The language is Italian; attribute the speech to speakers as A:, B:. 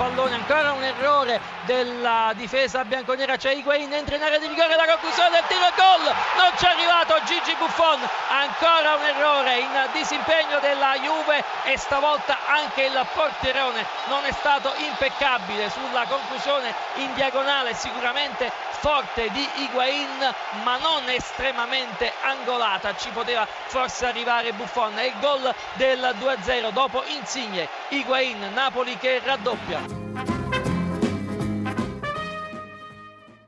A: Pallone, ancora un errore della difesa bianconera, c'è Higuain, entra in area di rigore, la conclusione del tiro e gol, non c'è arrivato Gigi Buffon, ancora un errore in disimpegno della Juve e stavolta anche il porterone non è stato impeccabile sulla conclusione in diagonale, sicuramente forte di Higuain ma non estremamente angolata, ci poteva forse arrivare Buffon, è il gol del 2-0 dopo Insigne, Higuain, Napoli che raddoppia. Thank you.